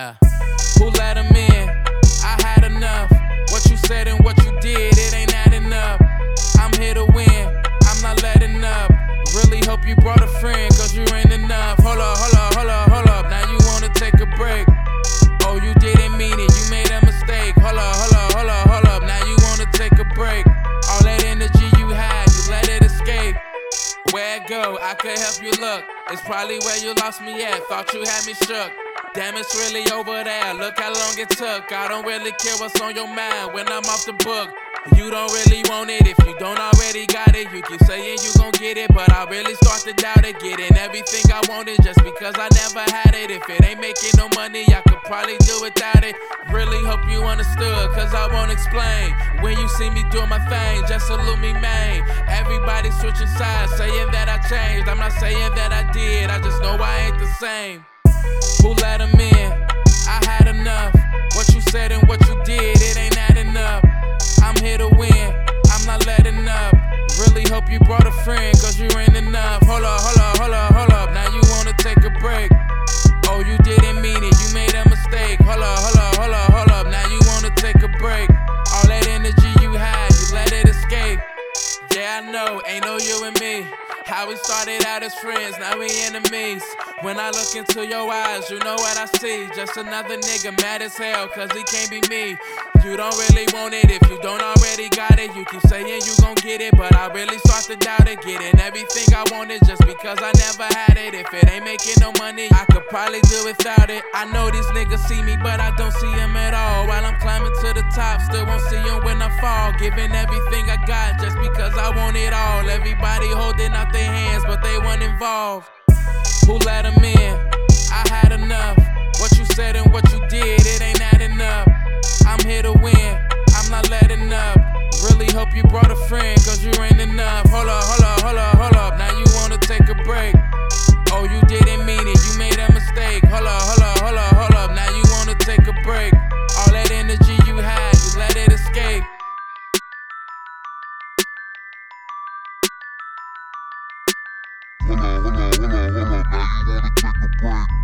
Yeah. Who let him in? I had enough. What you said and what you did, it ain't adding up. I'm here to win. I'm not letting up. Really hope you brought a friend, cause you ain't enough. Hold up, hold up, hold up, hold up. Now you wanna take a break. Oh, you didn't mean it, you made a mistake. Hold up, hold up, hold up, hold up. Now you wanna take a break. All that energy you had, you let it escape. Where it go? I could help you look. It's probably where you lost me at. Thought you had me shook. Damn, it's really over there. Look how long it took. I don't really care what's on your mind when I'm off the book. You don't really want it if you don't already got it. You keep saying you gon' get it, but I really start to doubt it. Getting everything I wanted just because I never had it. If it ain't making no money, I could probably do without it. Really hope you understood, cause I won't explain. When you see me doing my thing, just salute me, man. Everybody switching sides, saying that I changed. I'm not saying that I did, I just know I ain't the same. Who let him in? I had enough. What you said and what you did, it ain't adding up. I'm here to win, I'm not letting up. Really hope you brought a friend, cause you ain't enough. Hold up, hold up, hold up, hold up. Now you wanna take a break. Oh, you didn't mean it, you made a mistake. Hold up, hold up, hold up, hold up. Now you wanna take a break. All that energy you had, you let it escape. Yeah, I know, ain't no you and me. How we started out as friends, now we enemies. When I look into your eyes, you know what I see. Just another nigga mad as hell, cause he can't be me. You don't really want it if you don't already got it. You keep saying you gon' get it, but I really start to doubt it. Getting everything I wanted just because I never had it. If it ain't making no money, I could probably do without it. I know these niggas see me, but I don't see them at all. While I'm climbing to the top, still won't see them when I fall. Giving everything I got just because I want it all. Everybody holding out their hands, but they weren't involved. Who let them in? I had enough. What you said and what you did, it ain't adding up. I'm here to win, I'm not letting up. Really hope you brought a friend, cause you ain't enough. Hold up, break.